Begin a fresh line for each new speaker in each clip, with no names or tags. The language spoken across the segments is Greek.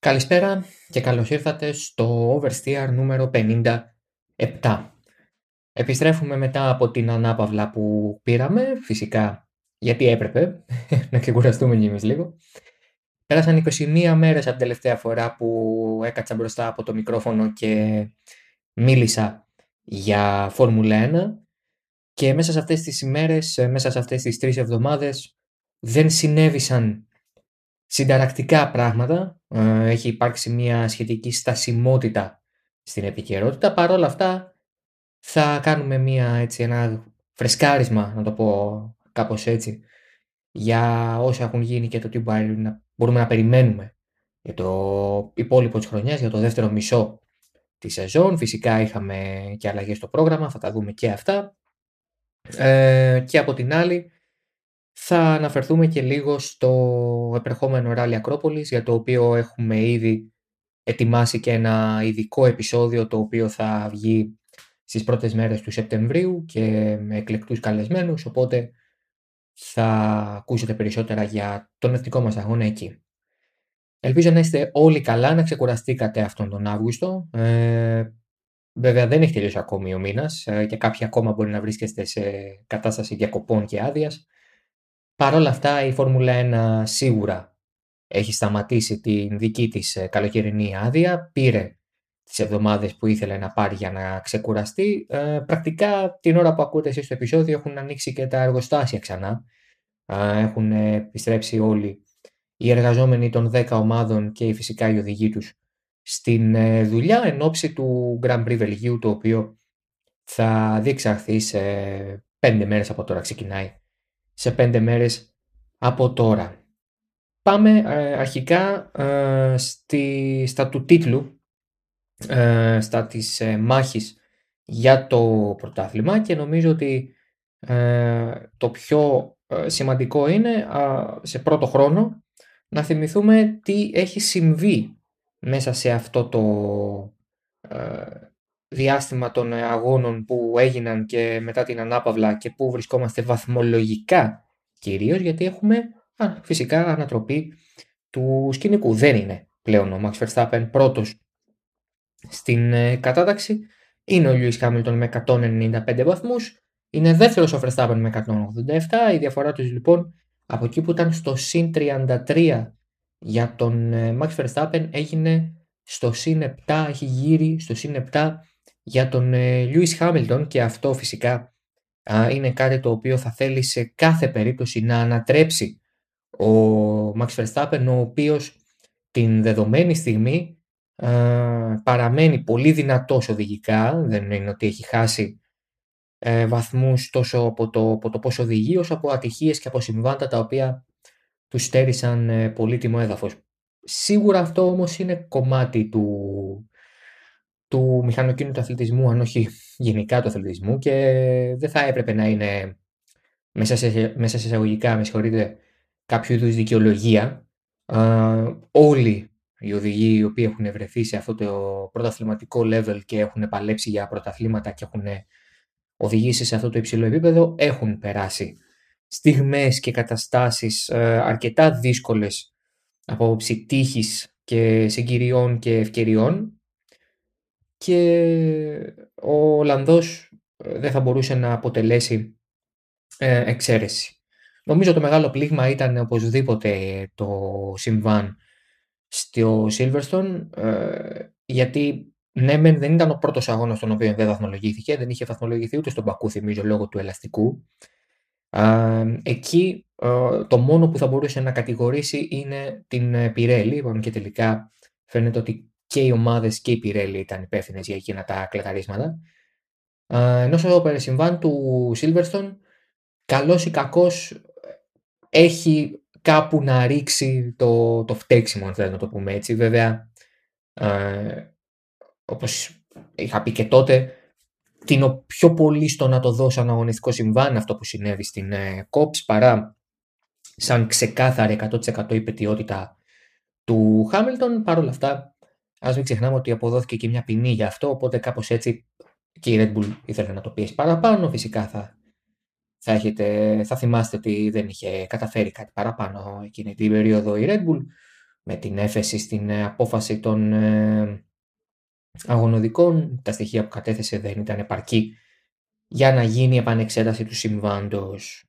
Καλησπέρα και καλώς ήρθατε στο Oversteer νούμερο 57. Επιστρέφουμε μετά από την ανάπαυλα που πήραμε, φυσικά γιατί έπρεπε, να ξεκουραστούμε κι εμείς λίγο. Πέρασαν 21 μέρες από την τελευταία φορά που έκατσα μπροστά από το μικρόφωνο και μίλησα για Φόρμουλα 1 και μέσα σε αυτές τις ημέρες, μέσα σε αυτές τις τρεις εβδομάδες δεν συνέβησαν συνταρακτικά πράγματα. Ε, έχει υπάρξει μια σχετική στασιμότητα στην επικαιρότητα. Παρ' όλα αυτά θα κάνουμε μια, έτσι, ένα φρεσκάρισμα, να το πω κάπως έτσι, για όσα έχουν γίνει και το τι μπορούμε να περιμένουμε για το υπόλοιπο της χρονιάς, για το δεύτερο μισό της σεζόν. Φυσικά είχαμε και αλλαγές στο πρόγραμμα, θα τα δούμε και αυτά. Ε, και από την άλλη θα αναφερθούμε και λίγο στο επερχόμενο ράλι Ακρόπολης για το οποίο έχουμε ήδη ετοιμάσει και ένα ειδικό επεισόδιο το οποίο θα βγει στις πρώτες μέρες του Σεπτεμβρίου και με εκλεκτούς καλεσμένους οπότε θα ακούσετε περισσότερα για τον εθνικό μας αγώνα εκεί. Ελπίζω να είστε όλοι καλά, να ξεκουραστήκατε αυτόν τον Αύγουστο. Ε, βέβαια δεν έχει τελειώσει ακόμη ο μήνας ε, και κάποιοι ακόμα μπορεί να βρίσκεστε σε κατάσταση διακοπών και άδειας. Παρ' όλα αυτά η Φόρμουλα 1 σίγουρα έχει σταματήσει την δική της ε, καλοκαιρινή άδεια, πήρε τις εβδομάδες που ήθελε να πάρει για να ξεκουραστεί. Ε, πρακτικά την ώρα που ακούτε εσείς το επεισόδιο έχουν ανοίξει και τα εργοστάσια ξανά. Ε, έχουν επιστρέψει όλοι οι εργαζόμενοι των 10 ομάδων και φυσικά οι οδηγοί τους στην ε, δουλειά εν ώψη του Grand Prix Βελγίου το οποίο θα διεξαχθεί σε πέντε μέρες από τώρα ξεκινάει σε πέντε μέρες από τώρα. Πάμε ε, αρχικά ε, στη, στα του τίτλου, ε, στα της ε, μάχης για το πρωτάθλημα και νομίζω ότι το πιο σημαντικό είναι σε πρώτο χρόνο να θυμηθούμε τι έχει συμβεί μέσα σε αυτό το διάστημα των αγώνων που έγιναν και μετά την ανάπαυλα και που βρισκόμαστε βαθμολογικά κυρίως γιατί έχουμε α, φυσικά ανατροπή του σκηνικού. Δεν είναι πλέον ο Max Verstappen πρώτος στην ε, κατάταξη. Είναι ο Lewis Hamilton με 195 βαθμούς. Είναι δεύτερος ο Verstappen με 187. Η διαφορά τους λοιπόν από εκεί που ήταν στο συν 33 για τον ε, Max Verstappen έγινε στο συν 7, έχει γύρει στο συν 7 για τον ε, Lewis Hamilton και αυτό φυσικά είναι κάτι το οποίο θα θέλει σε κάθε περίπτωση να ανατρέψει ο Max Verstappen ο οποίος την δεδομένη στιγμή παραμένει πολύ δυνατός οδηγικά δεν είναι ότι έχει χάσει ε, βαθμούς τόσο από το, από το πώς οδηγεί όσο από ατυχίες και από συμβάντα τα οποία τους στέρισαν ε, πολύτιμο έδαφος. Σίγουρα αυτό όμως είναι κομμάτι του, του μηχανοκίνητου αθλητισμού, αν όχι γενικά του αθλητισμού και δεν θα έπρεπε να είναι μέσα σε, μέσα σε εισαγωγικά, με συγχωρείτε, κάποιο είδους δικαιολογία. όλοι οι οδηγοί οι οποίοι έχουν βρεθεί σε αυτό το πρωταθληματικό level και έχουν παλέψει για πρωταθλήματα και έχουν οδηγήσει σε αυτό το υψηλό επίπεδο έχουν περάσει στιγμές και καταστάσεις ε, αρκετά δύσκολες από άποψη τύχης και συγκυριών και ευκαιριών και ο Ολλανδός ε, δεν θα μπορούσε να αποτελέσει ε, εξαίρεση. Νομίζω το μεγάλο πλήγμα ήταν οπωσδήποτε το συμβάν στο Silverstone ε, γιατί ναι μεν δεν ήταν ο πρώτος αγώνας στον οποίο δεν βαθμολογήθηκε, δεν είχε βαθμολογηθεί ούτε στον Πακού θυμίζω λόγω του ελαστικού. εκεί το μόνο που θα μπορούσε να κατηγορήσει είναι την Πιρέλη και τελικά φαίνεται ότι και οι ομάδες και η Πιρέλη ήταν υπεύθυνες για εκείνα τα κλεκαρίσματα. Ενώ στο περισυμβάν του Silverstone, καλός ή κακός, έχει κάπου να ρίξει το, το φταίξιμο, αν θέλετε να το πούμε έτσι. Βέβαια, ε, όπως είχα πει και τότε, την πιο πολύ στο να το δώσω σαν αγωνιστικό συμβάν αυτό που συνέβη στην ε, παρά σαν ξεκάθαρη 100% υπετιότητα του Χάμιλτον. Παρ' όλα αυτά, Α μην ξεχνάμε ότι αποδόθηκε και μια ποινή για αυτό, οπότε κάπως έτσι και η Red Bull ήθελε να το πιέσει παραπάνω. Φυσικά θα, θα, έχετε, θα θυμάστε ότι δεν είχε καταφέρει κάτι παραπάνω εκείνη την περίοδο η Red Bull. με την έφεση στην ε, απόφαση των ε, αγωνοδικών. Τα στοιχεία που κατέθεσε δεν ήταν επαρκή για να γίνει η επανεξέταση του συμβάντος.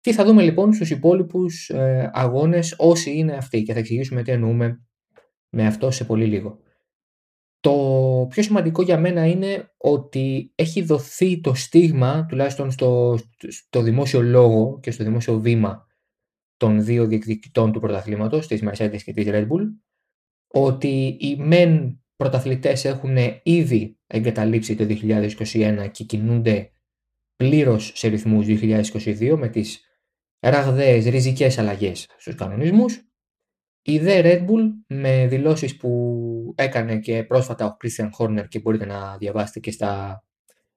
Τι θα δούμε λοιπόν στους υπόλοιπους ε, αγώνες όσοι είναι αυτοί και θα εξηγήσουμε τι εννοούμε με αυτό σε πολύ λίγο. Το πιο σημαντικό για μένα είναι ότι έχει δοθεί το στίγμα, τουλάχιστον στο, στο δημόσιο λόγο και στο δημόσιο βήμα των δύο διεκδικητών του πρωταθλήματος, της Mercedes και της Red Bull, ότι οι μεν πρωταθλητές έχουν ήδη εγκαταλείψει το 2021 και κινούνται πλήρως σε ρυθμούς 2022 με τις ραγδαίες ριζικές αλλαγές στους κανονισμούς. Η δε Red Bull με δηλώσεις που έκανε και πρόσφατα ο Christian Horner και μπορείτε να διαβάσετε και στα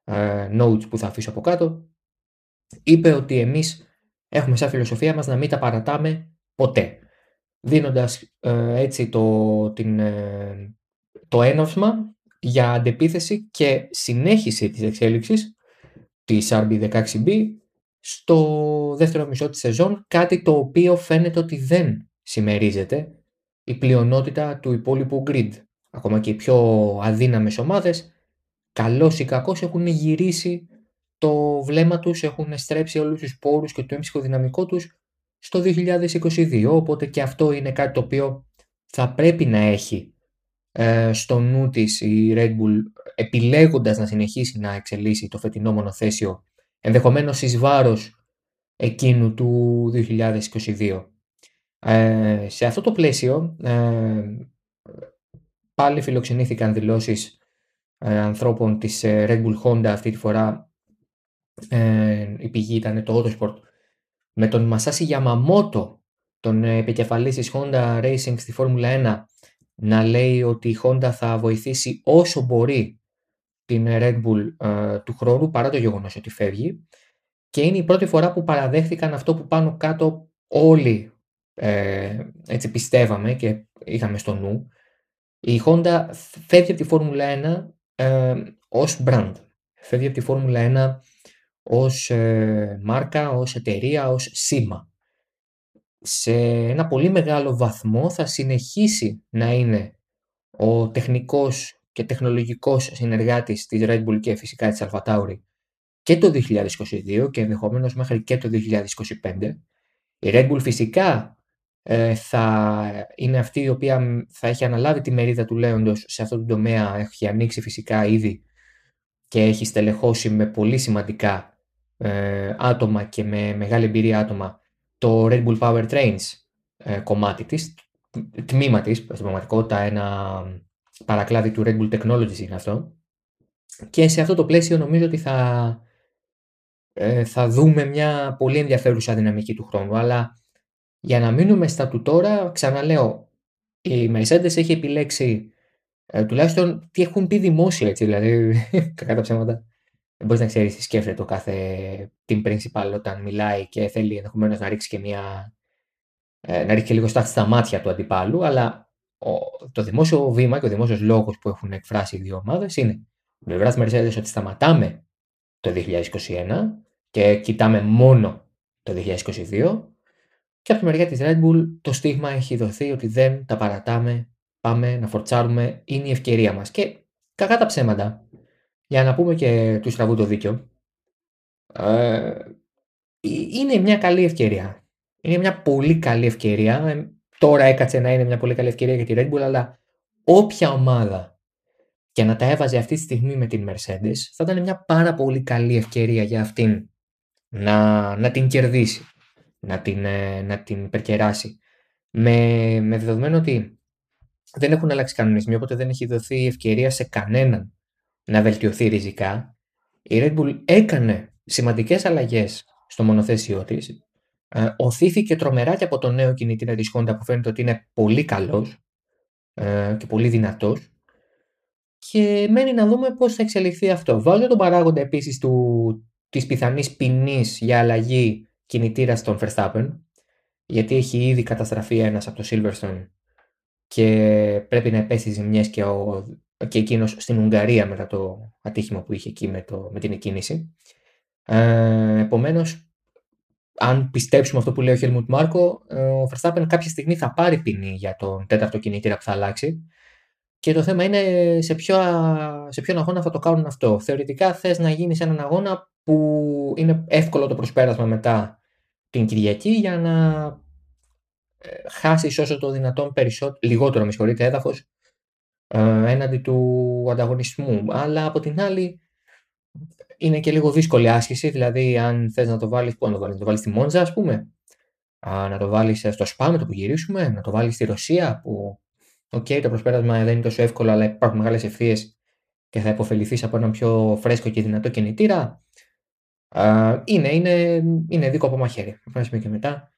ε, notes που θα αφήσω από κάτω είπε ότι εμείς έχουμε σαν φιλοσοφία μας να μην τα παρατάμε ποτέ δίνοντας ε, έτσι το, την, ε, το έναυσμα για αντεπίθεση και συνέχιση της εξέλιξης της RB16B στο δεύτερο μισό της σεζόν, κάτι το οποίο φαίνεται ότι δεν συμμερίζεται η πλειονότητα του υπόλοιπου grid. Ακόμα και οι πιο αδύναμες ομάδες, καλώς ή κακώς έχουν γυρίσει το βλέμμα τους, έχουν στρέψει όλους τους πόρους και το έμψυχο δυναμικό τους στο 2022, οπότε και αυτό είναι κάτι το οποίο θα πρέπει να έχει ε, στο νου της η Red Bull επιλέγοντας να συνεχίσει να εξελίσσει το φετινό μονοθέσιο ενδεχομένως εις βάρος εκείνου του 2022. Ε, σε αυτό το πλαίσιο ε, πάλι φιλοξενήθηκαν δηλώσεις ε, ανθρώπων της ε, Red Bull Honda αυτή τη φορά. Ε, η πηγή ήταν το Autosport. Με τον Μασάσι Γιαμαμότο τον επικεφαλής της Honda Racing στη Φόρμουλα 1 να λέει ότι η Honda θα βοηθήσει όσο μπορεί την Red Bull του χρόνου παρά το γεγονός ότι φεύγει. Και είναι η πρώτη φορά που παραδέχθηκαν αυτό που πάνω κάτω όλοι ε, έτσι πιστεύαμε και είχαμε στο νου. Η Honda φεύγει από τη Φόρμουλα 1 ε, ως brand. Φεύγει από τη Φόρμουλα 1 ως ε, μάρκα, ως εταιρεία, ως σήμα. Σε ένα πολύ μεγάλο βαθμό θα συνεχίσει να είναι ο τεχνικός και τεχνολογικός συνεργάτης της Red Bull και φυσικά της AlphaTauri και το 2022 και ενδεχομένως μέχρι και το 2025. Η Red Bull φυσικά ε, θα είναι αυτή η οποία θα έχει αναλάβει τη μερίδα του λέοντος σε αυτό το τομέα, έχει ανοίξει φυσικά ήδη και έχει στελεχώσει με πολύ σημαντικά ε, άτομα και με μεγάλη εμπειρία άτομα το Red Bull Power Trains ε, κομμάτι της, τμήμα της, στην πραγματικότητα ένα παρακλάδι του Red Bull Technologies είναι αυτό. Και σε αυτό το πλαίσιο νομίζω ότι θα, ε, θα δούμε μια πολύ ενδιαφέρουσα δυναμική του χρόνου. Αλλά για να μείνουμε στα του τώρα, ξαναλέω, η Mercedes έχει επιλέξει ε, τουλάχιστον τι έχουν πει δημόσια, έτσι, δηλαδή, κακά τα ψέματα. Δεν μπορείς να ξέρεις τι σκέφτεται το κάθε team principal όταν μιλάει και θέλει ενδεχομένως να ρίξει και μια. Ε, να ρίξει και λίγο στάθη στα μάτια του αντιπάλου, αλλά ο, το δημόσιο βήμα και ο δημόσιος λόγος που έχουν εκφράσει οι δύο ομάδες είναι με πλευράς τη Mercedes ότι σταματάμε το 2021 και κοιτάμε μόνο το 2022 και από τη μεριά της Red Bull το στίγμα έχει δοθεί ότι δεν τα παρατάμε, πάμε να φορτσάρουμε, είναι η ευκαιρία μας. Και κακά τα ψέματα, για να πούμε και του στραβού το δίκιο, ε, είναι μια καλή ευκαιρία. Είναι μια πολύ καλή ευκαιρία. Ε, τώρα έκατσε να είναι μια πολύ καλή ευκαιρία για τη Red Bull, αλλά όποια ομάδα και να τα έβαζε αυτή τη στιγμή με την Mercedes, θα ήταν μια πάρα πολύ καλή ευκαιρία για αυτήν να, να την κερδίσει να την, ε, να την υπερκεράσει. Με, με δεδομένο ότι δεν έχουν αλλάξει κανονισμοί, οπότε δεν έχει δοθεί ευκαιρία σε κανέναν να βελτιωθεί ριζικά. Η Red Bull έκανε σημαντικές αλλαγές στο μονοθέσιό της, ε, οθήθηκε τρομερά και από τον νέο κινητήρα της Honda που φαίνεται ότι είναι πολύ καλός ε, και πολύ δυνατός και μένει να δούμε πώς θα εξελιχθεί αυτό. Βάζω τον παράγοντα επίσης του, της πιθανής ποινής για αλλαγή κινητήρας στον Verstappen, γιατί έχει ήδη καταστραφεί ένας από το Silverstone και πρέπει να επέσει ζημιές και, ο, και εκείνος στην Ουγγαρία μετά το ατύχημα που είχε εκεί με, το, με την εκκίνηση. Ε, επομένως, αν πιστέψουμε αυτό που λέει ο Χέλμουντ Μάρκο, ο Verstappen κάποια στιγμή θα πάρει ποινή για τον τέταρτο κινητήρα που θα αλλάξει. Και το θέμα είναι σε, ποιο, σε ποιον αγώνα θα το κάνουν αυτό. Θεωρητικά θες να γίνεις σε έναν αγώνα που είναι εύκολο το προσπέρασμα μετά την Κυριακή για να ε, χάσεις όσο το δυνατόν περισσότερο, λιγότερο με συγχωρείτε έδαφος ε, έναντι του ανταγωνισμού. Αλλά από την άλλη είναι και λίγο δύσκολη άσκηση, δηλαδή αν θες να το βάλεις, πού να το βάλεις, να το βάλεις στη Μόντζα ας πούμε, να το βάλεις στο Σπα με το που γυρίσουμε, να το βάλεις στη Ρωσία που OK, okay, το προσπέρασμα δεν είναι τόσο εύκολο, αλλά υπάρχουν μεγάλες ευθείες και θα επωφεληθείς από έναν πιο φρέσκο και δυνατό κινητήρα. Είναι, είναι, είναι δίκο από μαχαίρι. Από ένα και μετά.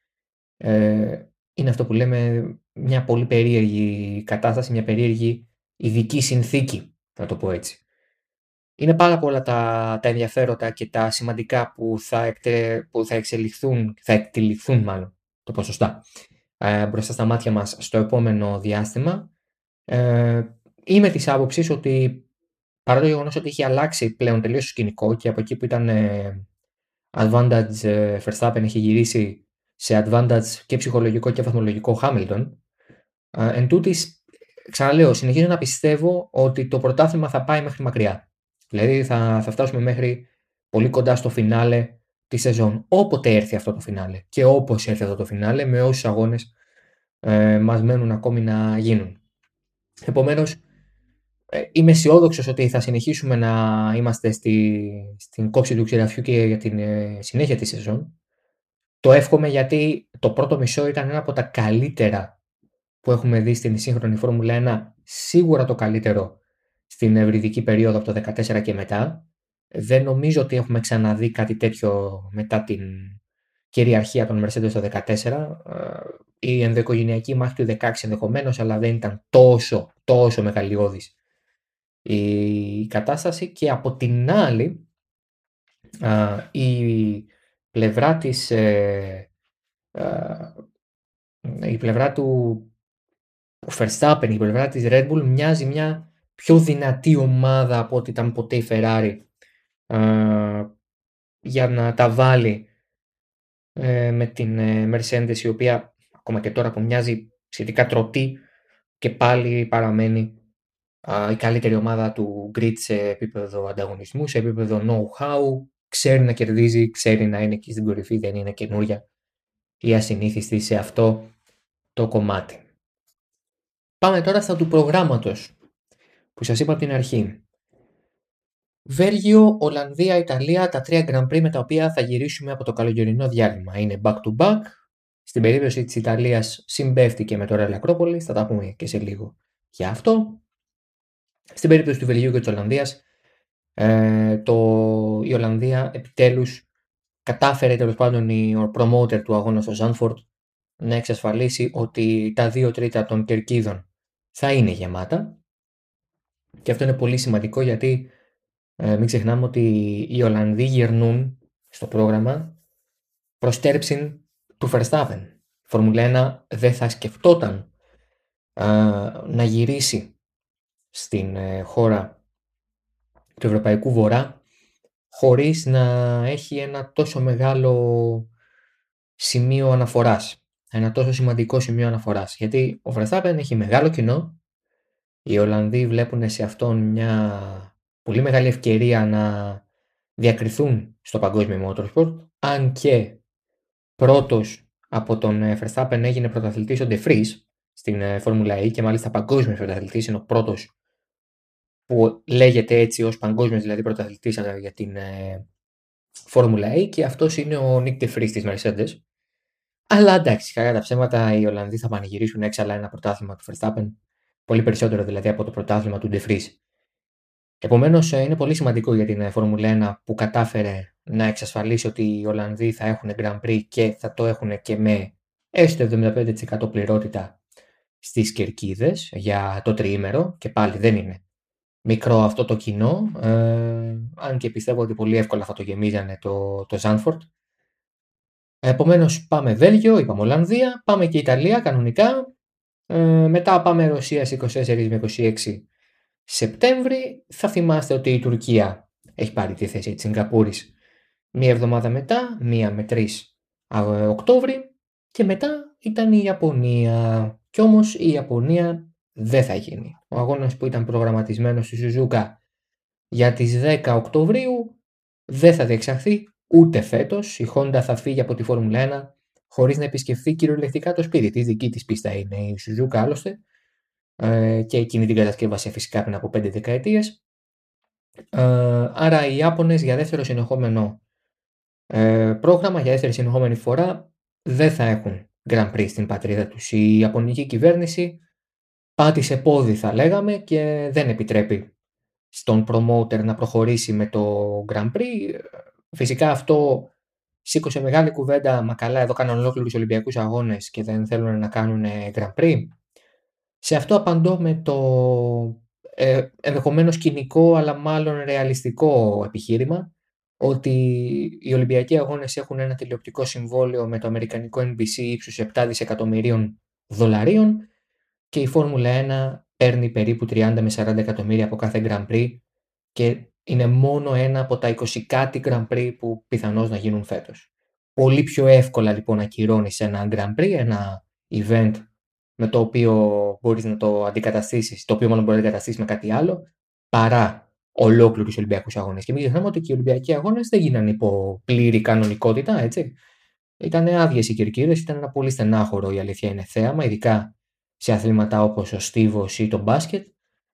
Ε, είναι αυτό που λέμε μια πολύ περίεργη κατάσταση, μια περίεργη ειδική συνθήκη, θα το πω έτσι. Είναι πάρα πολλά τα, τα ενδιαφέροντα και τα σημαντικά που θα, που θα εξελιχθούν, θα εκτελιχθούν μάλλον, το πω σωστά, ε, μπροστά στα μάτια μας στο επόμενο διάστημα. Ε, είμαι της άποψης ότι παρά το γεγονός ότι έχει αλλάξει πλέον τελείως το σκηνικό και από εκεί που ήταν ε, advantage ε, Verstappen έχει γυρίσει σε advantage και ψυχολογικό και βαθμολογικό Hamilton, ε, εν τούτης, ξαναλέω, συνεχίζω να πιστεύω ότι το πρωτάθλημα θα πάει μέχρι μακριά. Δηλαδή θα, θα φτάσουμε μέχρι πολύ κοντά στο φινάλε της σεζόν. Όποτε έρθει αυτό το φινάλε και όπως έρθει αυτό το φινάλε με όσους αγώνες ε, μας μένουν ακόμη να γίνουν. Επομένως, ε, είμαι αισιόδοξος ότι θα συνεχίσουμε να είμαστε στη, στην κόψη του ξηραφιού και για την ε, συνέχεια της σεζόν. Το εύχομαι γιατί το πρώτο μισό ήταν ένα από τα καλύτερα που έχουμε δει στην σύγχρονη Φόρμουλα 1, σίγουρα το καλύτερο στην ευρυδική περίοδο από το 2014 και μετά. Δεν νομίζω ότι έχουμε ξαναδεί κάτι τέτοιο μετά την κυριαρχία των Mercedes το 2014. Ε, η ενδοοικογενειακή μάχη του 16 ενδεχομένως, αλλά δεν ήταν τόσο, τόσο μεγαλειώδης η κατάσταση και από την άλλη η πλευρά της ε, η πλευρά του Verstappen, η πλευρά της Red Bull μοιάζει μια πιο δυνατή ομάδα από ό,τι ήταν ποτέ η Ferrari για να τα βάλει ε, με την ε, Mercedes η οποία ακόμα και τώρα που μοιάζει σχετικά τρωτή και πάλι παραμένει η καλύτερη ομάδα του grid σε επίπεδο ανταγωνισμού, σε επίπεδο know-how, ξέρει να κερδίζει, ξέρει να είναι εκεί στην κορυφή, δεν είναι καινούρια ή ασυνήθιστη σε αυτό το κομμάτι. Πάμε τώρα στα του προγράμματος που σας είπα από την αρχή. Βέλγιο, Ολλανδία, Ιταλία, τα τρία Grand Prix με τα οποία θα γυρίσουμε από το καλοκαιρινό διάλειμμα. Είναι back to back. Στην περίπτωση της Ιταλίας συμπέφτηκε με το Ρέλα Ακρόπολη, θα τα πούμε και σε λίγο για αυτό. Στην περίπτωση του Βελγίου και της Ολλανδίας, ε, το, η Ολλανδία επιτέλους κατάφερε τέλος πάντων η promoter του αγώνα στο Ζάνφορντ να εξασφαλίσει ότι τα δύο τρίτα των κερκίδων θα είναι γεμάτα. Και αυτό είναι πολύ σημαντικό γιατί ε, μην ξεχνάμε ότι οι Ολλανδοί γυρνούν στο πρόγραμμα προστέρψιν του Verstappen. Η Φορμουλένα δεν θα σκεφτόταν να γυρίσει στην ε, χώρα του Ευρωπαϊκού Βορρά χωρίς να έχει ένα τόσο μεγάλο σημείο αναφοράς. Ένα τόσο σημαντικό σημείο αναφοράς. Γιατί ο Verstappen έχει μεγάλο κοινό. Οι Ολλανδοί βλέπουν σε αυτόν μια πολύ μεγάλη ευκαιρία να διακριθούν στο παγκόσμιο motorsport, αν και πρώτος από τον ε, Verstappen έγινε πρωταθλητής ο De Vries στην ε, Φόρμουλα E και μάλιστα παγκόσμιος πρωταθλητής είναι ο πρώτος που λέγεται έτσι ως παγκόσμιος δηλαδή πρωταθλητής για την ε, Φόρμουλα E και αυτός είναι ο Nick De Vries της Mercedes. Αλλά εντάξει, καλά τα ψέματα οι Ολλανδοί θα πανηγυρίσουν έξαλα ένα πρωτάθλημα του Verstappen, πολύ περισσότερο δηλαδή από το πρωτάθλημα του De Vries. Επομένως, ε, είναι πολύ σημαντικό για την ε, Φόρμουλα 1 που κατάφερε να εξασφαλίσει ότι οι Ολλανδοί θα έχουν Grand Prix και θα το έχουν και με έστω 75% πληρότητα στις κερκίδες για το τριήμερο και πάλι δεν είναι μικρό αυτό το κοινό ε, αν και πιστεύω ότι πολύ εύκολα θα το γεμίζανε το, το Ζάνφορντ. Επομένως πάμε Βέλγιο, είπαμε Ολλανδία, πάμε και Ιταλία κανονικά, ε, μετά πάμε Ρωσία 24 με 26 Σεπτέμβρη θα θυμάστε ότι η Τουρκία έχει πάρει τη θέση της Σιγκαπούρης μία εβδομάδα μετά, μία με τρεις Οκτώβρη και μετά ήταν η Ιαπωνία. Κι όμως η Ιαπωνία δεν θα γίνει. Ο αγώνας που ήταν προγραμματισμένος στη Σουζούκα για τις 10 Οκτωβρίου δεν θα διεξαχθεί ούτε φέτος. Η Honda θα φύγει από τη Φόρμουλα 1 χωρίς να επισκεφθεί κυριολεκτικά το σπίτι της. Δική της πίστα είναι η Σουζούκα άλλωστε ε, και εκείνη την κατασκεύασε φυσικά πριν από 5 δεκαετίες. Ε, άρα οι Ιάπωνες για δεύτερο συνεχόμενο ε, πρόγραμμα, για δεύτερη συνεχόμενη φορά δεν θα έχουν Grand Prix στην πατρίδα τους. Η Ιαπωνική κυβέρνηση πάτησε πόδι θα λέγαμε και δεν επιτρέπει στον promoter να προχωρήσει με το Grand Prix. Φυσικά αυτό σήκωσε μεγάλη κουβέντα, μα καλά εδώ κάνουν ολόκληρους Ολυμπιακούς αγώνες και δεν θέλουν να κάνουν Grand Prix. Σε αυτό απαντώ με το ε, ενδεχομένως κοινικό αλλά μάλλον ρεαλιστικό επιχείρημα ότι οι Ολυμπιακοί Αγώνες έχουν ένα τηλεοπτικό συμβόλαιο με το αμερικανικό NBC ύψους 7 δισεκατομμυρίων δολαρίων και η Φόρμουλα 1 παίρνει περίπου 30 με 40 εκατομμύρια από κάθε Grand Prix και είναι μόνο ένα από τα 20 κάτι Grand Prix που πιθανώς να γίνουν φέτος. Πολύ πιο εύκολα λοιπόν να κυρώνεις ένα Grand Prix, ένα event με το οποίο μπορείς να το αντικαταστήσεις, το οποίο μάλλον μπορεί να αντικαταστήσεις με κάτι άλλο, παρά ολόκληρους Ολυμπιακούς αγώνες. Και μην ξεχνάμε ότι και οι Ολυμπιακοί αγώνες δεν γίνανε υπό πλήρη κανονικότητα, έτσι. Ήταν άδειες οι κερκίδες, ήταν ένα πολύ στενάχωρο η αλήθεια είναι θέαμα, ειδικά σε αθλήματα όπως ο στίβος ή το μπάσκετ.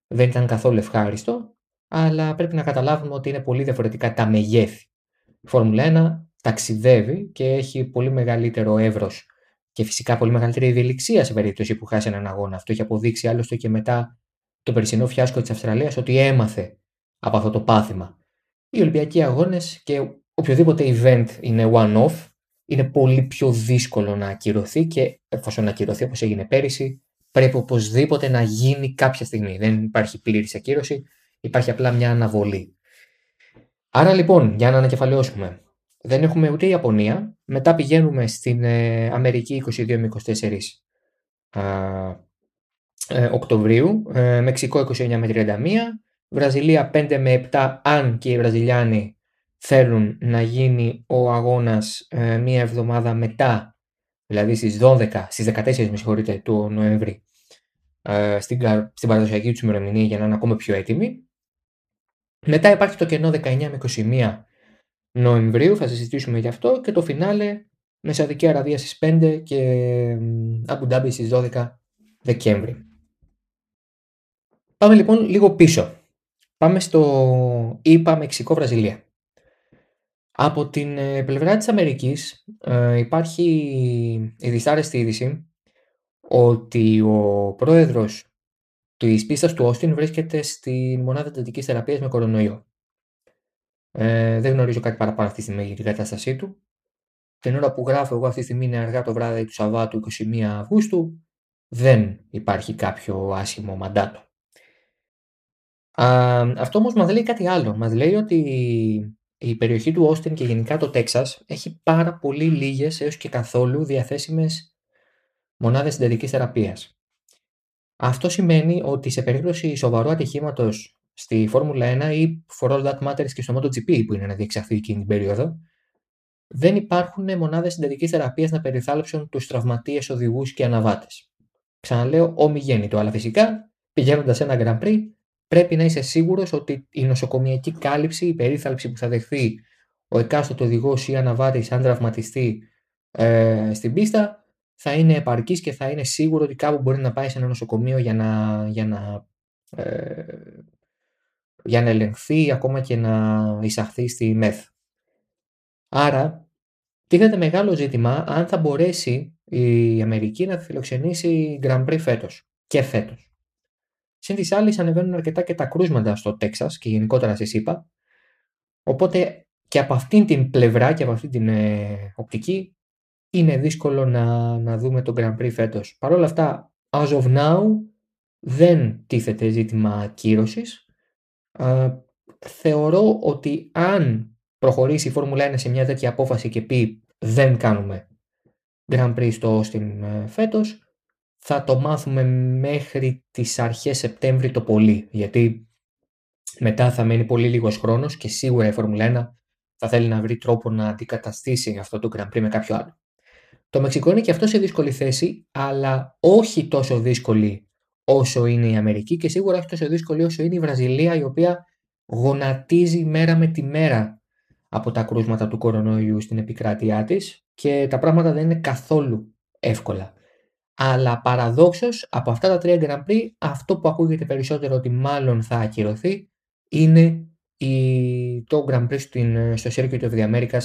Δεν ήταν καθόλου ευχάριστο, αλλά πρέπει να καταλάβουμε ότι είναι πολύ διαφορετικά τα μεγέθη. Η Φόρμουλα 1 ταξιδεύει και έχει πολύ μεγαλύτερο εύρος και φυσικά πολύ μεγαλύτερη ευελιξία σε περίπτωση που χάσει έναν αγώνα. Αυτό έχει αποδείξει άλλωστε και μετά το περσινό φιάσκο της Αυστραλίας ότι έμαθε από αυτό το πάθημα. Οι Ολυμπιακοί αγώνες και οποιοδήποτε event είναι one-off είναι πολύ πιο δύσκολο να ακυρωθεί και εφόσον ακυρωθεί όπως έγινε πέρυσι, πρέπει οπωσδήποτε να γίνει κάποια στιγμή. Δεν υπάρχει πλήρης ακύρωση, υπάρχει απλά μια αναβολή. Άρα λοιπόν, για να ανακεφαλαιώσουμε, δεν έχουμε ούτε Ιαπωνία, μετά πηγαίνουμε στην ε, Αμερική 22 με 24 ε, Οκτωβρίου, ε, Μεξικό 29 με 31, Βραζιλία 5 με 7 αν και οι Βραζιλιάνοι θέλουν να γίνει ο αγώνας ε, μία εβδομάδα μετά, δηλαδή στις 12, στις 14 με συγχωρείτε, του Νοέμβρη, ε, στην, στην παραδοσιακή τους ημερομηνία για να είναι ακόμα πιο έτοιμοι. Μετά υπάρχει το κενό 19 με 21 Νοεμβρίου, θα συζητήσουμε γι' αυτό και το φινάλε με Σαουδική Αραβία στις 5 και Αμπουντάμπη στις 12 Δεκέμβρη. Πάμε λοιπόν λίγο πίσω. Πάμε στο ΙΠΑ Μεξικό-Βραζιλία. Από την ε, πλευρά της Αμερικής ε, υπάρχει η δυσάρεστη είδηση ότι ο πρόεδρος της πίστας του Όστιν βρίσκεται στη μονάδα εντατικής θεραπείας με κορονοϊό. Ε, δεν γνωρίζω κάτι παραπάνω αυτή τη στιγμή για την κατάστασή του. Την ώρα που γράφω εγώ αυτή τη στιγμή είναι αργά το βράδυ του Σαββάτου 21 Αυγούστου. Δεν υπάρχει κάποιο άσχημο μαντάτο. Α, αυτό όμως μας λέει κάτι άλλο. Μας λέει ότι η περιοχή του Όστιν και γενικά το Τέξας έχει πάρα πολύ λίγες έως και καθόλου διαθέσιμες μονάδες συντατικής θεραπείας. Αυτό σημαίνει ότι σε περίπτωση σοβαρού ατυχήματος στη Φόρμουλα 1 ή for all that matters και στο MotoGP που είναι να διεξαχθεί εκείνη την περίοδο, δεν υπάρχουν μονάδες συντατικής θεραπείας να περιθάλψουν τους τραυματίες οδηγούς και αναβάτες. Ξαναλέω ομιγέννητο, αλλά φυσικά πηγαίνοντας σε ένα Grand Prix πρέπει να είσαι σίγουρος ότι η νοσοκομιακή κάλυψη, η περίθαλψη που θα δεχθεί ο εκάστοτε οδηγός ή αναβάτης αν τραυματιστεί ε, στην πίστα θα είναι επαρκής και θα είναι σίγουρο ότι κάπου μπορεί να πάει σε ένα νοσοκομείο για να, για να, ε, για να ελεγχθεί ακόμα και να εισαχθεί στη ΜΕΘ. Άρα, τίθεται μεγάλο ζήτημα αν θα μπορέσει η Αμερική να φιλοξενήσει Grand Prix φέτος και φέτος. Συν της άλλης, ανεβαίνουν αρκετά και τα κρούσματα στο Τέξας και γενικότερα στη ΣΥΠΑ. Οπότε και από αυτήν την πλευρά και από αυτήν την ε, οπτική είναι δύσκολο να, να δούμε τον Grand Prix φέτος. Παρ' όλα αυτά, as of now, δεν τίθεται ζήτημα ακύρωσης. θεωρώ ότι αν προχωρήσει η Φόρμουλα 1 σε μια τέτοια απόφαση και πει δεν κάνουμε Grand Prix στο Austin ε, φέτος, θα το μάθουμε μέχρι τις αρχές Σεπτέμβρη το πολύ, γιατί μετά θα μένει πολύ λίγος χρόνος και σίγουρα η Φόρμουλα 1 θα θέλει να βρει τρόπο να αντικαταστήσει αυτό το Grand Prix με κάποιο άλλο. Το Μεξικό είναι και αυτό σε δύσκολη θέση, αλλά όχι τόσο δύσκολη όσο είναι η Αμερική και σίγουρα όχι τόσο δύσκολη όσο είναι η Βραζιλία, η οποία γονατίζει μέρα με τη μέρα από τα κρούσματα του κορονοϊού στην επικράτειά της και τα πράγματα δεν είναι καθόλου εύκολα. Αλλά παραδόξως από αυτά τα τρία Grand Prix αυτό που ακούγεται περισσότερο ότι μάλλον θα ακυρωθεί είναι η, το Grand Prix στην, στο Circuit of the Americas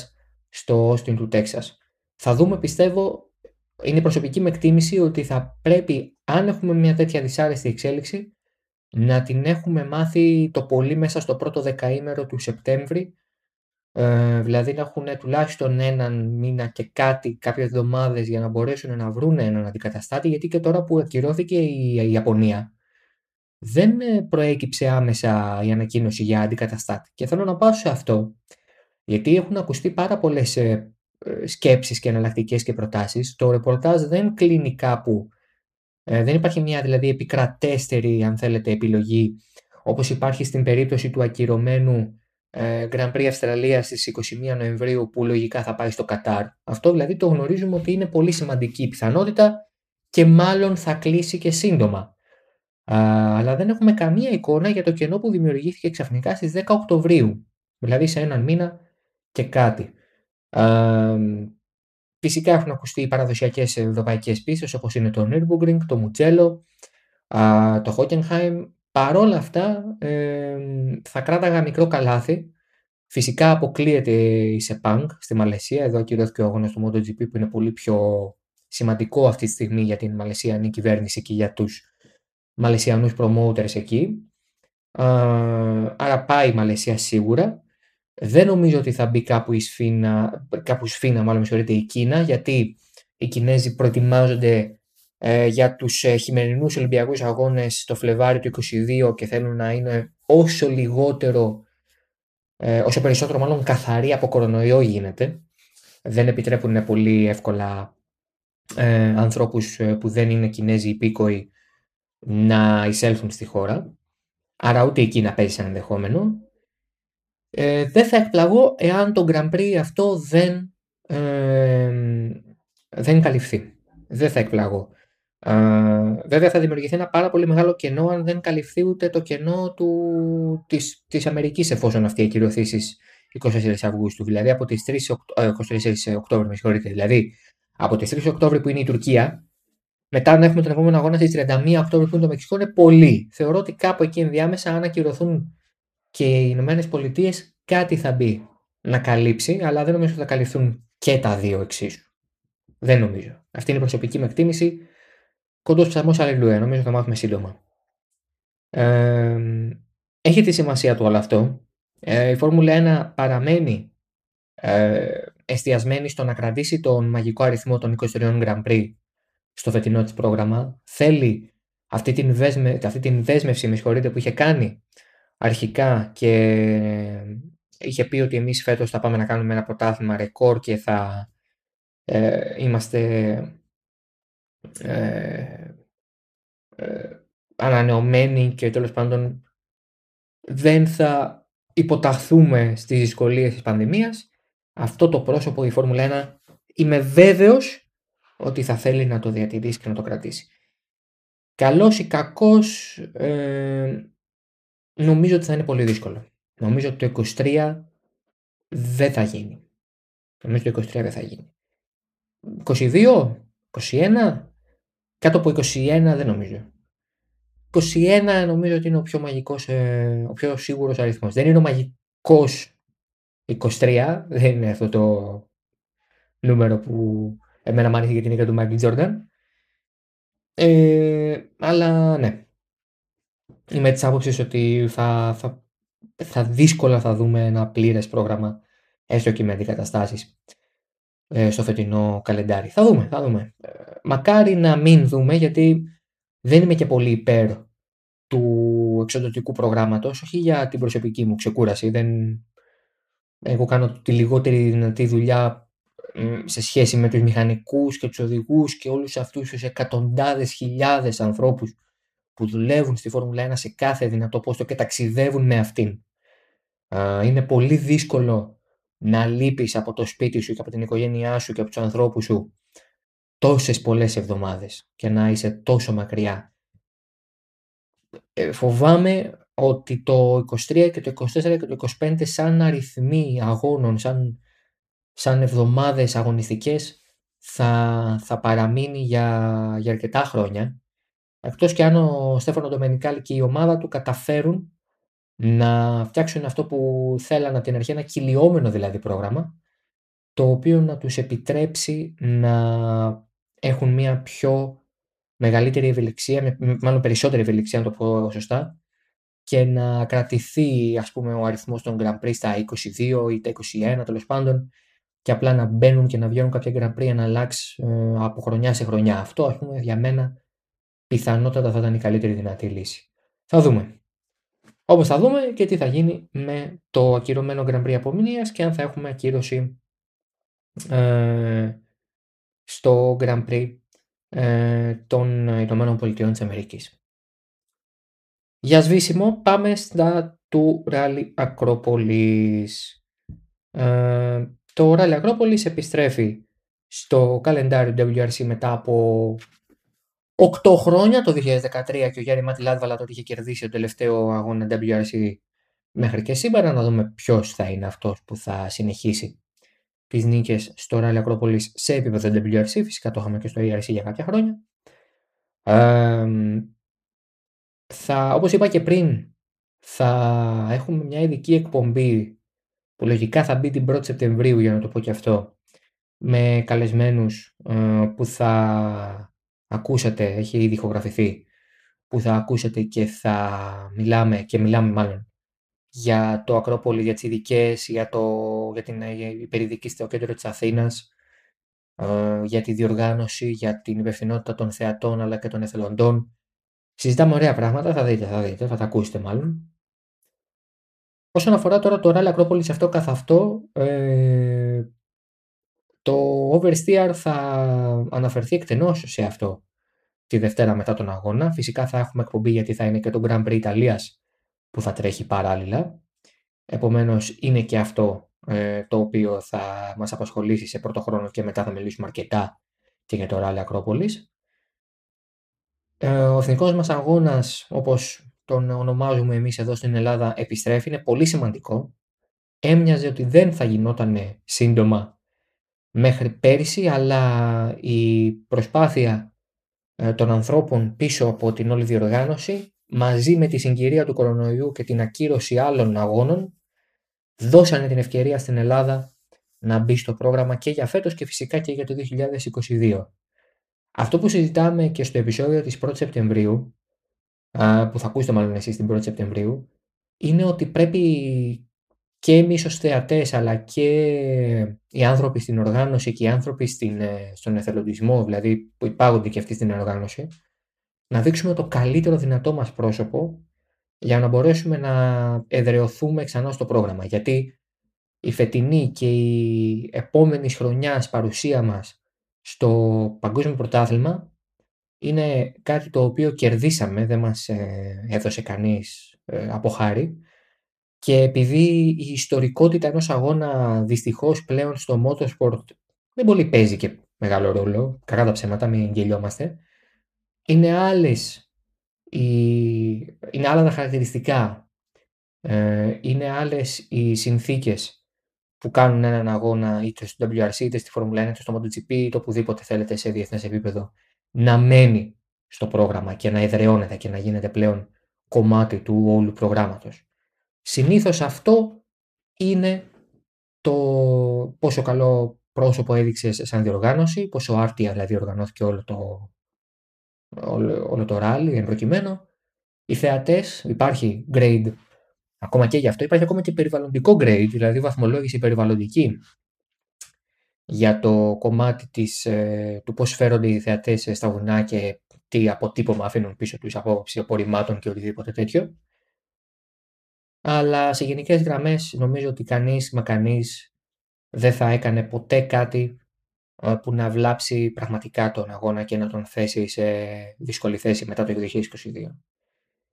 στο Austin του Texas. Θα δούμε πιστεύω, είναι προσωπική με εκτίμηση ότι θα πρέπει αν έχουμε μια τέτοια δυσάρεστη εξέλιξη να την έχουμε μάθει το πολύ μέσα στο πρώτο δεκαήμερο του Σεπτέμβρη ε, δηλαδή να έχουν τουλάχιστον έναν μήνα και κάτι, κάποιες εβδομάδες για να μπορέσουν να βρουν έναν αντικαταστάτη γιατί και τώρα που ακυρώθηκε η, η Ιαπωνία δεν ε, προέκυψε άμεσα η ανακοίνωση για αντικαταστάτη. Και θέλω να πάω σε αυτό, γιατί έχουν ακουστεί πάρα πολλές ε, ε, σκέψεις και εναλλακτικές και προτάσεις. Το ρεπορτάζ δεν κλείνει κάπου, δεν υπάρχει μια δηλαδή επικρατέστερη αν θέλετε επιλογή όπως υπάρχει στην περίπτωση του ακυρωμένου ε, Grand Prix Αυστραλίας στις 21 Νοεμβρίου που λογικά θα πάει στο Κατάρ. Αυτό δηλαδή το γνωρίζουμε ότι είναι πολύ σημαντική πιθανότητα και μάλλον θα κλείσει και σύντομα. Α, αλλά δεν έχουμε καμία εικόνα για το κενό που δημιουργήθηκε ξαφνικά στις 10 Οκτωβρίου, δηλαδή σε έναν μήνα και κάτι. Α, φυσικά έχουν ακουστεί οι παραδοσιακές ευρωπαϊκές πίστες όπως είναι το Nürburgring, το Μουτσέλο, το Hockenheim, Παρόλα αυτά, ε, θα κράταγα μικρό καλάθι. Φυσικά αποκλείεται η ΣΕΠΑΝΚ στη Μαλαισία. Εδώ ακυρώθηκε ο αγώνας του MotoGP που είναι πολύ πιο σημαντικό αυτή τη στιγμή για την Μαλαισιανή κυβέρνηση και για τους Μαλαισιανούς promoters εκεί. άρα πάει η Μαλαισία σίγουρα. Δεν νομίζω ότι θα μπει κάπου η Σφίνα, κάπου Σφίνα μάλλον η Κίνα, γιατί οι Κινέζοι προετοιμάζονται ε, για τους ε, χειμερινούς Ολυμπιακούς Αγώνες το Φλεβάρι του 2022 και θέλουν να είναι όσο λιγότερο, ε, όσο περισσότερο μάλλον καθαρή από κορονοϊό γίνεται. Δεν επιτρέπουν πολύ εύκολα ε, ανθρώπους ε, που δεν είναι Κινέζοι υπήκοοι να εισέλθουν στη χώρα. Άρα ούτε εκεί να παίζει ένα ενδεχόμενο. Ε, δεν θα εκπλαγώ εάν το Grand Prix αυτό δεν, ε, δεν καλυφθεί. Δεν θα εκπλαγώ. Uh, βέβαια θα δημιουργηθεί ένα πάρα πολύ μεγάλο κενό αν δεν καλυφθεί ούτε το κενό του, της, της Αμερικής εφόσον αυτή ακυρωθεί στις 24 Αυγούστου, δηλαδή από τις 3 24 Οκτώβρη, με συγχωρείτε, δηλαδή από τις 3 Οκτώβρη που είναι η Τουρκία, μετά να έχουμε τον επόμενο αγώνα στις 31 Οκτώβρη που είναι το Μεξικό, είναι πολύ. Θεωρώ ότι κάπου εκεί ενδιάμεσα, αν ακυρωθούν και οι Ηνωμένες Πολιτείες, κάτι θα μπει να καλύψει, αλλά δεν νομίζω ότι θα καλυφθούν και τα δύο εξίσου. Δεν νομίζω. Αυτή είναι η προσωπική μου εκτίμηση. Κοντός ψαρμός αλληλούια, νομίζω θα μάθουμε σύντομα. Ε, έχει τη σημασία του όλο αυτό. Ε, η Φόρμουλα 1 παραμένει ε, εστιασμένη στο να κρατήσει τον μαγικό αριθμό των 23 Grand Prix στο φετινό της πρόγραμμα. Θέλει αυτή την, δέσμε, αυτή την δέσμευση με που είχε κάνει αρχικά και είχε πει ότι εμείς φέτος θα πάμε να κάνουμε ένα πρωτάθλημα ρεκόρ και θα ε, είμαστε ε, ε, ανανεωμένοι και τέλος πάντων δεν θα υποταχθούμε στις δυσκολίες της πανδημίας. Αυτό το πρόσωπο η Φόρμουλα 1 είμαι βέβαιος ότι θα θέλει να το διατηρήσει και να το κρατήσει. Καλός ή κακός ε, νομίζω ότι θα είναι πολύ δύσκολο. Νομίζω ότι το 23 δεν θα γίνει. Νομίζω ότι το 23 δεν θα γίνει. 22, 21, κάτω από 21 δεν νομίζω. 21 νομίζω ότι είναι ο πιο μαγικός, ε, ο πιο σίγουρος αριθμός. Δεν είναι ο μαγικός 23, δεν είναι αυτό το νούμερο που εμένα μου άρεσε για την ίδια του Μάικλ Τζόρνταν. Ε, αλλά ναι, είμαι της άποψης ότι θα, θα, θα δύσκολα θα δούμε ένα πλήρες πρόγραμμα έστω και με αντικαταστάσεις ε, στο φετινό καλεντάρι. Θα δούμε, θα δούμε. Ε, μακάρι να μην δούμε γιατί δεν είμαι και πολύ υπέρ του εξοδοτικού προγράμματος, όχι για την προσωπική μου ξεκούραση. Δεν... Εγώ κάνω τη λιγότερη δυνατή δουλειά σε σχέση με τους μηχανικούς και τους οδηγούς και όλους αυτούς τους εκατοντάδες χιλιάδες ανθρώπους που δουλεύουν στη Φόρμουλα 1 σε κάθε δυνατό πόστο και ταξιδεύουν με αυτήν. Είναι πολύ δύσκολο να λείπεις από το σπίτι σου και από την οικογένειά σου και από τους ανθρώπους σου τόσες πολλές εβδομάδες και να είσαι τόσο μακριά. Ε, φοβάμαι ότι το 23 και το 24 και το 25 σαν αριθμοί αγώνων, σαν, σαν εβδομάδες αγωνιστικές θα, θα παραμείνει για, για αρκετά χρόνια. Εκτός και αν ο Στέφανο Ντομενικάλη και η ομάδα του καταφέρουν να φτιάξουν αυτό που θέλανε από την αρχή, ένα κυλιόμενο δηλαδή πρόγραμμα, το οποίο να τους επιτρέψει να έχουν μια πιο μεγαλύτερη ευελιξία, μάλλον περισσότερη ευελιξία να το πω σωστά, και να κρατηθεί ας πούμε ο αριθμός των Grand Prix στα 22 ή τα 21 τέλος πάντων και απλά να μπαίνουν και να βγαίνουν κάποια Grand Prix να αλλάξει ε, από χρονιά σε χρονιά. Αυτό ας πούμε για μένα πιθανότατα θα ήταν η καλύτερη δυνατή λύση. Θα δούμε. Όπως θα δούμε και τι θα γίνει με το ακυρωμένο Grand Prix απομηνίας και αν θα έχουμε ακύρωση ε, στο Grand Prix ε, των Ηνωμένων Πολιτειών της Αμερικής. Για σβήσιμο πάμε στα του Ράλι Ακρόπολης. Ε, το Ράλι Ακρόπολης επιστρέφει στο καλεντάριο WRC μετά από 8 χρόνια, το 2013 και ο Γιάννη Ματιλάδβαλα τότε είχε κερδίσει το τελευταίο αγώνα WRC μέχρι και σήμερα. Να δούμε ποιος θα είναι αυτός που θα συνεχίσει τις νίκες στο Ράλι Ακρόπολης σε επίπεδο WRC. Φυσικά το είχαμε και στο ERC για κάποια χρόνια. Ε, θα, όπως είπα και πριν, θα έχουμε μια ειδική εκπομπή που λογικά θα μπει την 1η Σεπτεμβρίου για να το πω και αυτό με καλεσμένους ε, που θα ακούσατε, έχει ήδη ηχογραφηθεί που θα ακούσατε και θα μιλάμε και μιλάμε μάλλον για το Ακρόπολη, για τις ειδικές, για, το, για την υπερηδική στο κέντρο της Αθήνας, ε, για τη διοργάνωση, για την υπευθυνότητα των θεατών αλλά και των εθελοντών, Συζητάμε ωραία πράγματα, θα δείτε, θα δείτε, θα τα ακούσετε μάλλον. Όσον αφορά τώρα το Rally Ακρόπολης αυτό καθ' αυτό, ε, το Oversteer θα αναφερθεί εκτενώς σε αυτό τη Δευτέρα μετά τον αγώνα. Φυσικά θα έχουμε εκπομπή γιατί θα είναι και το Grand Prix Ιταλίας που θα τρέχει παράλληλα. Επομένως είναι και αυτό ε, το οποίο θα μας απασχολήσει σε πρώτο χρόνο και μετά θα μιλήσουμε αρκετά και για το Rally Ακρόπολης. Ε, ο εθνικός μας αγώνας, όπως τον ονομάζουμε εμείς εδώ στην Ελλάδα, επιστρέφει. Είναι πολύ σημαντικό. Έμοιαζε ότι δεν θα γινόταν σύντομα μέχρι πέρυσι, αλλά η προσπάθεια ε, των ανθρώπων πίσω από την όλη διοργάνωση, μαζί με τη συγκυρία του κορονοϊού και την ακύρωση άλλων αγώνων, δώσανε την ευκαιρία στην Ελλάδα να μπει στο πρόγραμμα και για φέτος και φυσικά και για το 2022. Αυτό που συζητάμε και στο επεισόδιο της 1ης Σεπτεμβρίου, που θα ακούσετε μάλλον εσείς την 1η Σεπτεμβρίου, είναι ότι πρέπει και εμεί ως θεατές αλλά και οι άνθρωποι στην οργάνωση και οι άνθρωποι στην, ε, στον εθελοντισμό, δηλαδή που υπάγονται και αυτοί στην οργάνωση, να δείξουμε το καλύτερο δυνατό μας πρόσωπο για να μπορέσουμε να εδρεωθούμε ξανά στο πρόγραμμα. Γιατί η φετινή και η επόμενη χρονιάς παρουσία μας στο παγκόσμιο πρωτάθλημα είναι κάτι το οποίο κερδίσαμε, δεν μας ε, έδωσε κανείς ε, από χάρη και επειδή η ιστορικότητα ενός αγώνα δυστυχώς πλέον στο motorsport δεν πολύ παίζει και μεγάλο ρόλο, κακά τα ψέματα, μην γελιόμαστε, είναι άλλες είναι άλλα τα χαρακτηριστικά, ε, είναι άλλες οι συνθήκες που κάνουν έναν αγώνα είτε στο WRC, είτε στη Formula 1, είτε στο MotoGP, είτε οπουδήποτε θέλετε σε διεθνές επίπεδο, να μένει στο πρόγραμμα και να εδραιώνεται και να γίνεται πλέον κομμάτι του όλου προγράμματος. Συνήθως αυτό είναι το πόσο καλό πρόσωπο έδειξε σαν διοργάνωση, πόσο άρτια δηλαδή οργανώθηκε όλο το, όλο, όλο το ράλι εν προκειμένου. Οι θεατές, υπάρχει grade Ακόμα και γι' αυτό υπάρχει ακόμα και περιβαλλοντικό grade, δηλαδή βαθμολόγηση περιβαλλοντική για το κομμάτι της, ε, του πώς φέρονται οι θεατές στα βουνά και τι αποτύπωμα αφήνουν πίσω τους από απορριμμάτων και οτιδήποτε τέτοιο. Αλλά σε γενικές γραμμές νομίζω ότι κανείς μα κανείς δεν θα έκανε ποτέ κάτι ε, που να βλάψει πραγματικά τον αγώνα και να τον θέσει σε δύσκολη θέση μετά το 2022.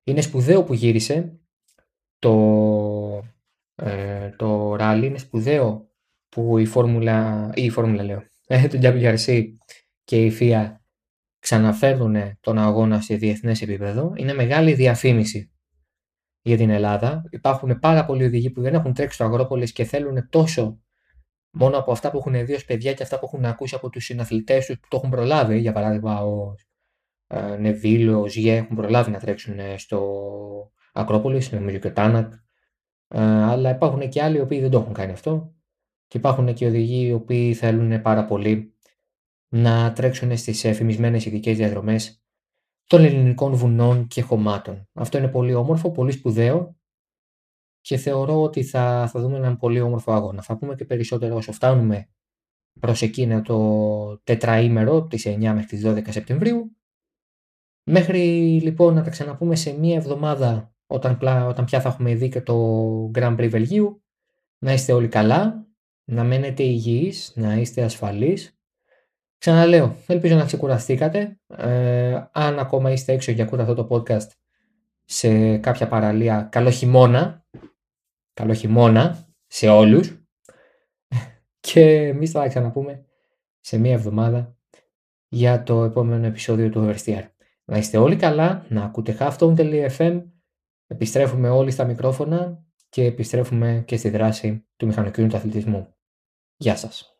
Είναι σπουδαίο που γύρισε το, ε, το rally είναι σπουδαίο που η φόρμουλα, ή η φόρμουλα λέω, ε, το WRC και η FIA ξαναφέρουν τον αγώνα σε διεθνές επίπεδο, είναι μεγάλη διαφήμιση για την Ελλάδα. Υπάρχουν πάρα πολλοί οδηγοί που δεν έχουν τρέξει στο Αγρόπολης και θέλουν τόσο μόνο από αυτά που έχουν δει ως παιδιά και αυτά που έχουν ακούσει από τους συναθλητές τους που το έχουν προλάβει. Για παράδειγμα, ο ε, Νεβίλ, ο Ζιέ έχουν προλάβει να τρέξουν στο Ακρόπολης, νομίζω και ο Τάνακ. Ε, αλλά υπάρχουν και άλλοι οι οποίοι δεν το έχουν κάνει αυτό. Και υπάρχουν και οδηγοί οι οποίοι θέλουν πάρα πολύ να τρέξουν στις εφημισμένες ειδικές διαδρομές των ελληνικών βουνών και χωμάτων. Αυτό είναι πολύ όμορφο, πολύ σπουδαίο και θεωρώ ότι θα, θα δούμε έναν πολύ όμορφο αγώνα. Θα πούμε και περισσότερο όσο φτάνουμε προς εκείνο το τετραήμερο, τις 9 μέχρι τις 12 Σεπτεμβρίου. Μέχρι λοιπόν να τα ξαναπούμε σε μία εβδομάδα όταν, όταν πια θα έχουμε δει και το Grand Prix Βελγίου. Να είστε όλοι καλά, να μένετε υγιείς, να είστε ασφαλείς. Ξαναλέω, ελπίζω να ξεκουραστήκατε. Ε, αν ακόμα είστε έξω και ακούτε αυτό το podcast σε κάποια παραλία, καλό χειμώνα. Καλό χειμώνα σε όλους. Και εμείς θα ξαναπούμε σε μία εβδομάδα για το επόμενο επεισόδιο του Oversteer. Να είστε όλοι καλά, να ακούτε halftone.fm, επιστρέφουμε όλοι στα μικρόφωνα και επιστρέφουμε και στη δράση του μηχανοκίνητου αθλητισμού. Γεια σας.